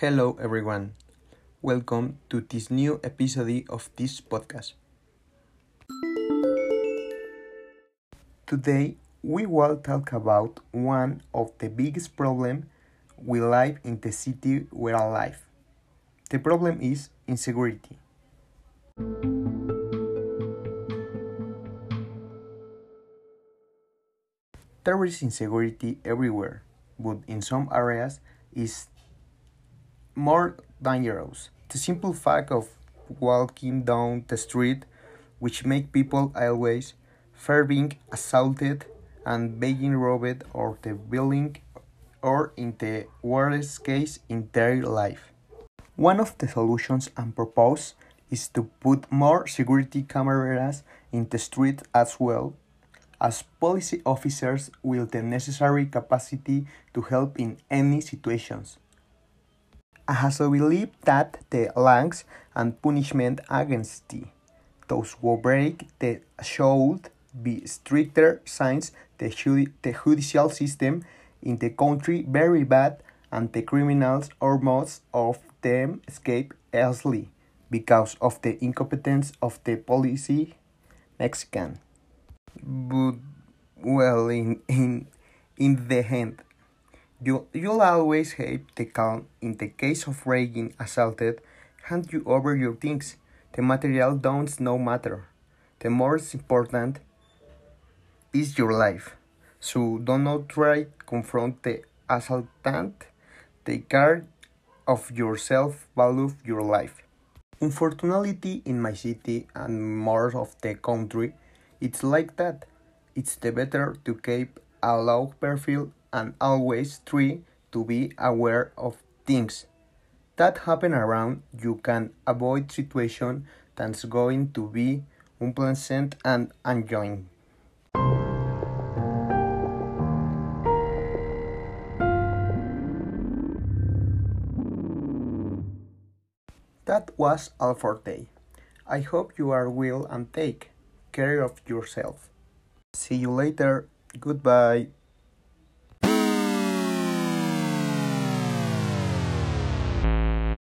Hello, everyone. Welcome to this new episode of this podcast. Today, we will talk about one of the biggest problems we live in the city where I live. The problem is insecurity. There is insecurity everywhere, but in some areas is more dangerous. The simple fact of walking down the street, which make people always fear being assaulted and being robbed or the building or in the worst case in their life. One of the solutions and propose is to put more security cameras in the street as well as police officers with the necessary capacity to help in any situations. Uh, I also believe that the laws and punishment against those who break the should be stricter since the, the judicial system in the country very bad and the criminals or most of them escape easily because of the incompetence of the policy Mexican. But well in in in the end you you'll always have the calm. In the case of being assaulted hand you over your things. The material don't no matter. The most important is your life. So do not try confront the assaultant. Take care of yourself. Value your life. Unfortunately in my city and more of the country. It's like that. It's the better to keep a low profile and always try to be aware of things that happen around you can avoid situation that's going to be unpleasant and enjoying. That was all for today. I hope you are well and take care of yourself. See you later. Goodbye.